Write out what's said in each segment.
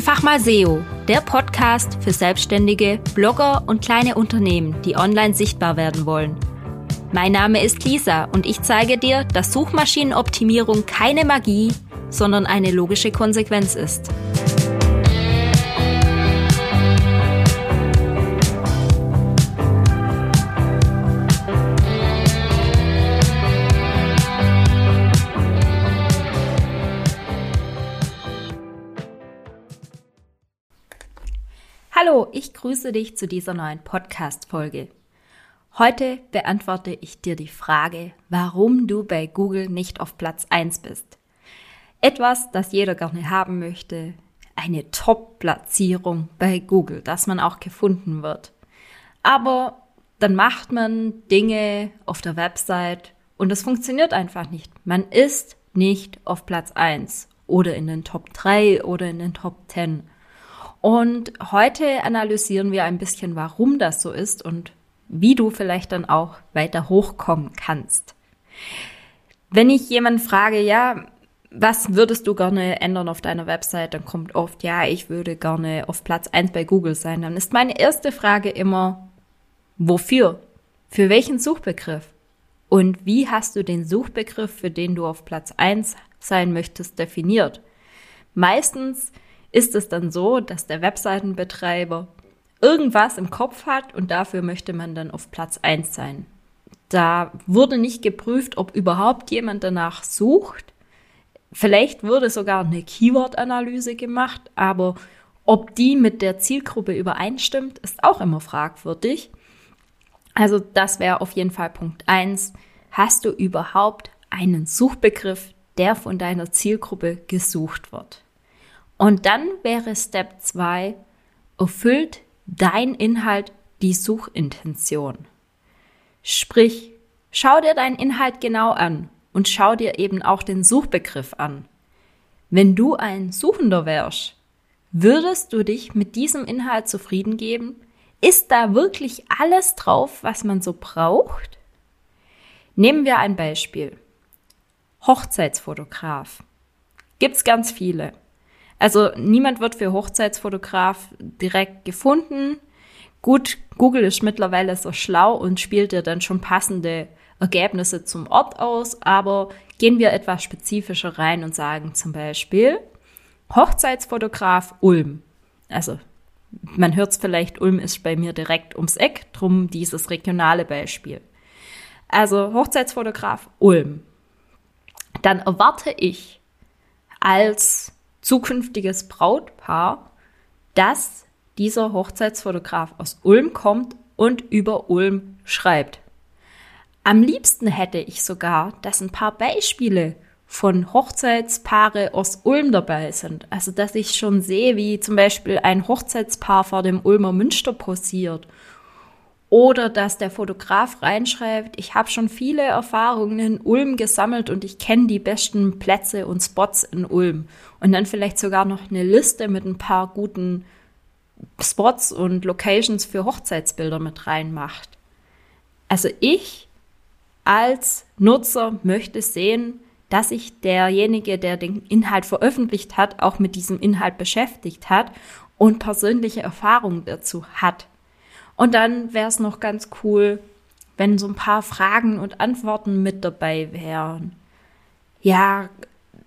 Einfach mal SEO, der Podcast für Selbstständige, Blogger und kleine Unternehmen, die online sichtbar werden wollen. Mein Name ist Lisa und ich zeige dir, dass Suchmaschinenoptimierung keine Magie, sondern eine logische Konsequenz ist. Hallo, ich grüße dich zu dieser neuen Podcast-Folge. Heute beantworte ich dir die Frage, warum du bei Google nicht auf Platz 1 bist. Etwas, das jeder gerne haben möchte, eine Top-Platzierung bei Google, dass man auch gefunden wird. Aber dann macht man Dinge auf der Website und es funktioniert einfach nicht. Man ist nicht auf Platz 1 oder in den Top 3 oder in den Top 10. Und heute analysieren wir ein bisschen, warum das so ist und wie du vielleicht dann auch weiter hochkommen kannst. Wenn ich jemanden frage, ja, was würdest du gerne ändern auf deiner Website, dann kommt oft, ja, ich würde gerne auf Platz eins bei Google sein. Dann ist meine erste Frage immer, wofür? Für welchen Suchbegriff? Und wie hast du den Suchbegriff, für den du auf Platz eins sein möchtest, definiert? Meistens ist es dann so, dass der Webseitenbetreiber irgendwas im Kopf hat und dafür möchte man dann auf Platz eins sein. Da wurde nicht geprüft, ob überhaupt jemand danach sucht. Vielleicht wurde sogar eine Keyword-Analyse gemacht, aber ob die mit der Zielgruppe übereinstimmt, ist auch immer fragwürdig. Also das wäre auf jeden Fall Punkt eins. Hast du überhaupt einen Suchbegriff, der von deiner Zielgruppe gesucht wird? Und dann wäre Step 2, erfüllt dein Inhalt die Suchintention. Sprich, schau dir deinen Inhalt genau an und schau dir eben auch den Suchbegriff an. Wenn du ein Suchender wärst, würdest du dich mit diesem Inhalt zufrieden geben? Ist da wirklich alles drauf, was man so braucht? Nehmen wir ein Beispiel. Hochzeitsfotograf. Gibt's ganz viele. Also niemand wird für Hochzeitsfotograf direkt gefunden. Gut, Google ist mittlerweile so schlau und spielt dir dann schon passende Ergebnisse zum Ort aus, aber gehen wir etwas spezifischer rein und sagen zum Beispiel Hochzeitsfotograf Ulm. Also man hört es vielleicht, Ulm ist bei mir direkt ums Eck, drum dieses regionale Beispiel. Also Hochzeitsfotograf Ulm. Dann erwarte ich als zukünftiges Brautpaar, dass dieser Hochzeitsfotograf aus Ulm kommt und über Ulm schreibt. Am liebsten hätte ich sogar, dass ein paar Beispiele von Hochzeitspaare aus Ulm dabei sind. Also, dass ich schon sehe, wie zum Beispiel ein Hochzeitspaar vor dem Ulmer Münster posiert oder dass der Fotograf reinschreibt, ich habe schon viele Erfahrungen in Ulm gesammelt und ich kenne die besten Plätze und Spots in Ulm. Und dann vielleicht sogar noch eine Liste mit ein paar guten Spots und Locations für Hochzeitsbilder mit reinmacht. Also ich als Nutzer möchte sehen, dass sich derjenige, der den Inhalt veröffentlicht hat, auch mit diesem Inhalt beschäftigt hat und persönliche Erfahrungen dazu hat. Und dann wäre es noch ganz cool, wenn so ein paar Fragen und Antworten mit dabei wären. Ja,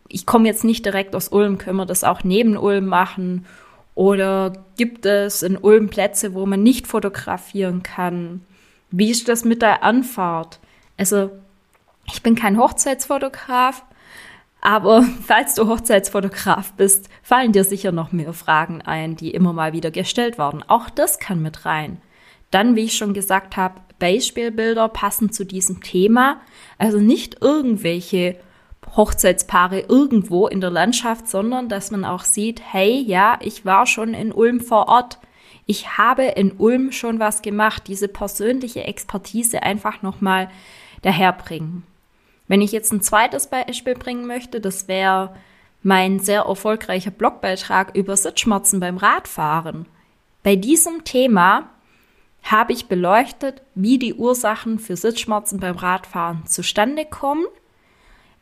ich komme jetzt nicht direkt aus Ulm, können wir das auch neben Ulm machen? Oder gibt es in Ulm Plätze, wo man nicht fotografieren kann? Wie ist das mit der Anfahrt? Also, ich bin kein Hochzeitsfotograf, aber falls du Hochzeitsfotograf bist, fallen dir sicher noch mehr Fragen ein, die immer mal wieder gestellt werden. Auch das kann mit rein. Dann, wie ich schon gesagt habe, Beispielbilder passend zu diesem Thema. Also nicht irgendwelche Hochzeitspaare irgendwo in der Landschaft, sondern dass man auch sieht, hey, ja, ich war schon in Ulm vor Ort. Ich habe in Ulm schon was gemacht. Diese persönliche Expertise einfach nochmal daherbringen. Wenn ich jetzt ein zweites Beispiel bringen möchte, das wäre mein sehr erfolgreicher Blogbeitrag über Sitzschmerzen beim Radfahren. Bei diesem Thema habe ich beleuchtet, wie die Ursachen für Sitzschmerzen beim Radfahren zustande kommen,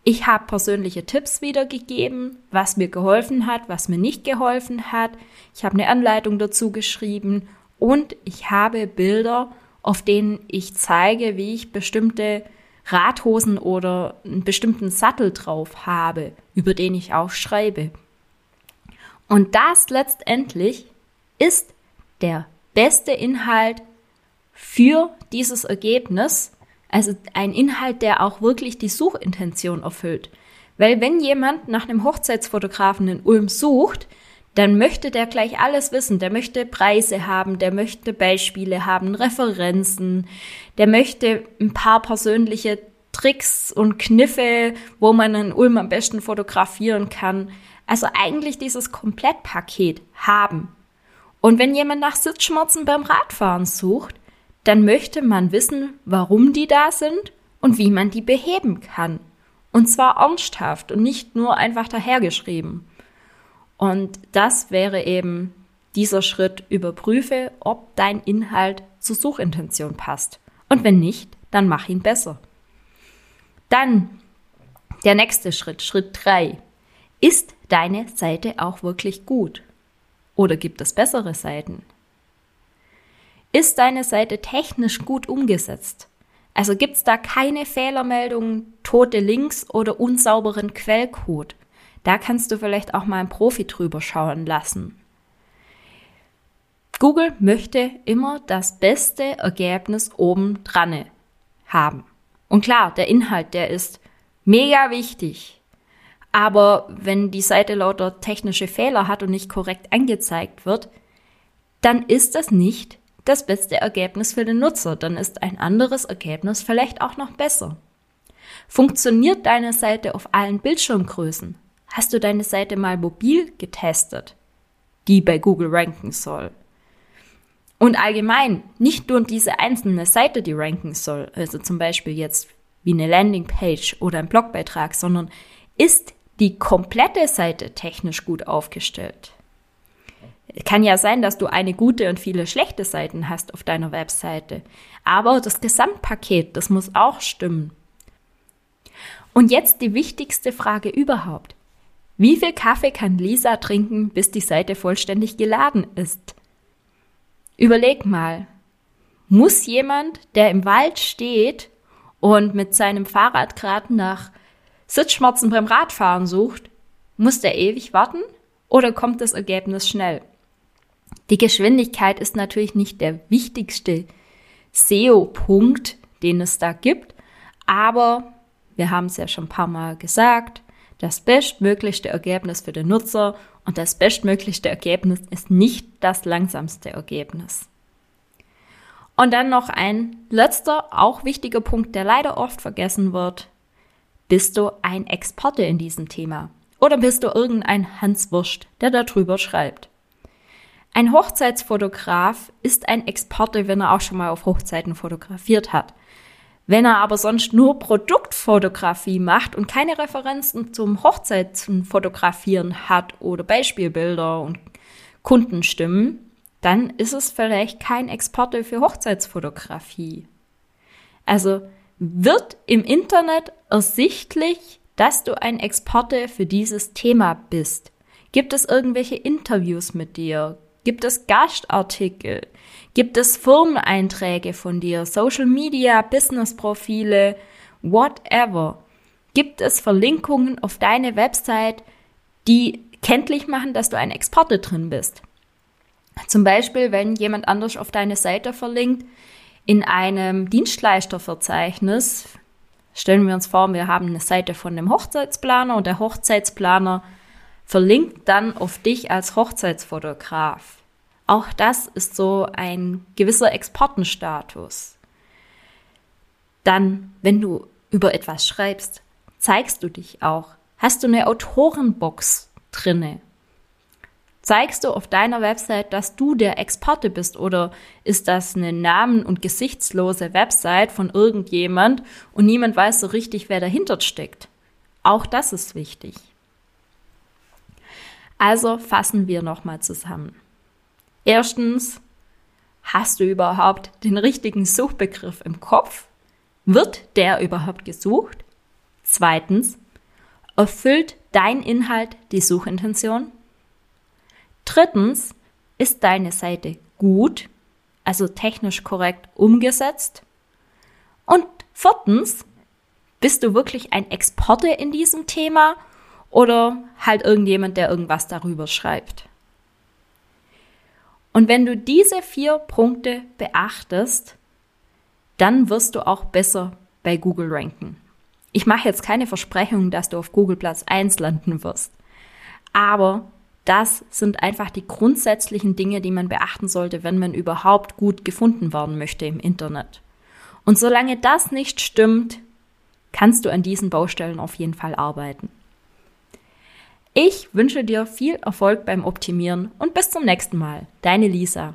Ich habe persönliche Tipps wiedergegeben, was mir geholfen hat, was mir nicht geholfen hat. Ich habe eine Anleitung dazu geschrieben und ich habe Bilder, auf denen ich zeige, wie ich bestimmte Radhosen oder einen bestimmten Sattel drauf habe, über den ich auch schreibe. Und das letztendlich ist der beste Inhalt für dieses Ergebnis, also ein Inhalt, der auch wirklich die Suchintention erfüllt. Weil wenn jemand nach einem Hochzeitsfotografen in Ulm sucht, dann möchte der gleich alles wissen. Der möchte Preise haben, der möchte Beispiele haben, Referenzen, der möchte ein paar persönliche Tricks und Kniffe, wo man in Ulm am besten fotografieren kann. Also eigentlich dieses Komplettpaket haben. Und wenn jemand nach Sitzschmerzen beim Radfahren sucht, dann möchte man wissen, warum die da sind und wie man die beheben kann. Und zwar ernsthaft und nicht nur einfach dahergeschrieben. Und das wäre eben dieser Schritt, überprüfe, ob dein Inhalt zur Suchintention passt. Und wenn nicht, dann mach ihn besser. Dann der nächste Schritt, Schritt drei: Ist deine Seite auch wirklich gut? Oder gibt es bessere Seiten? Ist deine Seite technisch gut umgesetzt? Also gibt es da keine Fehlermeldungen, tote Links oder unsauberen Quellcode? Da kannst du vielleicht auch mal einen Profi drüber schauen lassen. Google möchte immer das beste Ergebnis oben dran haben. Und klar, der Inhalt, der ist mega wichtig. Aber wenn die Seite lauter technische Fehler hat und nicht korrekt angezeigt wird, dann ist das nicht das beste Ergebnis für den Nutzer, dann ist ein anderes Ergebnis vielleicht auch noch besser. Funktioniert deine Seite auf allen Bildschirmgrößen? Hast du deine Seite mal mobil getestet, die bei Google ranken soll? Und allgemein, nicht nur diese einzelne Seite, die ranken soll, also zum Beispiel jetzt wie eine Landingpage oder ein Blogbeitrag, sondern ist die komplette Seite technisch gut aufgestellt? Kann ja sein, dass du eine gute und viele schlechte Seiten hast auf deiner Webseite. Aber das Gesamtpaket, das muss auch stimmen. Und jetzt die wichtigste Frage überhaupt. Wie viel Kaffee kann Lisa trinken, bis die Seite vollständig geladen ist? Überleg mal. Muss jemand, der im Wald steht und mit seinem Fahrrad gerade nach Sitzschmerzen beim Radfahren sucht, muss der ewig warten oder kommt das Ergebnis schnell? Die Geschwindigkeit ist natürlich nicht der wichtigste SEO-Punkt, den es da gibt, aber wir haben es ja schon ein paar Mal gesagt, das bestmöglichste Ergebnis für den Nutzer und das bestmöglichste Ergebnis ist nicht das langsamste Ergebnis. Und dann noch ein letzter, auch wichtiger Punkt, der leider oft vergessen wird. Bist du ein Experte in diesem Thema? Oder bist du irgendein Hanswurst, der darüber schreibt? Ein Hochzeitsfotograf ist ein Experte, wenn er auch schon mal auf Hochzeiten fotografiert hat. Wenn er aber sonst nur Produktfotografie macht und keine Referenzen zum Hochzeitsfotografieren hat oder Beispielbilder und Kundenstimmen, dann ist es vielleicht kein Experte für Hochzeitsfotografie. Also wird im Internet ersichtlich, dass du ein Experte für dieses Thema bist. Gibt es irgendwelche Interviews mit dir? Gibt es Gastartikel? Gibt es Firmeneinträge von dir? Social Media, Business-Profile, whatever? Gibt es Verlinkungen auf deine Website, die kenntlich machen, dass du ein Experte drin bist? Zum Beispiel, wenn jemand anders auf deine Seite verlinkt, in einem Dienstleisterverzeichnis, stellen wir uns vor, wir haben eine Seite von dem Hochzeitsplaner und der Hochzeitsplaner verlinkt dann auf dich als Hochzeitsfotograf. Auch das ist so ein gewisser Exportenstatus. Dann, wenn du über etwas schreibst, zeigst du dich auch. Hast du eine Autorenbox drinne? Zeigst du auf deiner Website, dass du der Experte bist oder ist das eine namen- und gesichtslose Website von irgendjemand und niemand weiß so richtig, wer dahinter steckt? Auch das ist wichtig. Also fassen wir nochmal zusammen. Erstens, hast du überhaupt den richtigen Suchbegriff im Kopf? Wird der überhaupt gesucht? Zweitens, Erfüllt dein Inhalt die Suchintention? Drittens, ist deine Seite gut, also technisch korrekt umgesetzt? Und viertens, bist du wirklich ein Exporte in diesem Thema oder halt irgendjemand, der irgendwas darüber schreibt? Und wenn du diese vier Punkte beachtest, dann wirst du auch besser bei Google ranken. Ich mache jetzt keine Versprechung, dass du auf Google Platz 1 landen wirst. Aber das sind einfach die grundsätzlichen Dinge, die man beachten sollte, wenn man überhaupt gut gefunden werden möchte im Internet. Und solange das nicht stimmt, kannst du an diesen Baustellen auf jeden Fall arbeiten. Ich wünsche dir viel Erfolg beim Optimieren und bis zum nächsten Mal. Deine Lisa.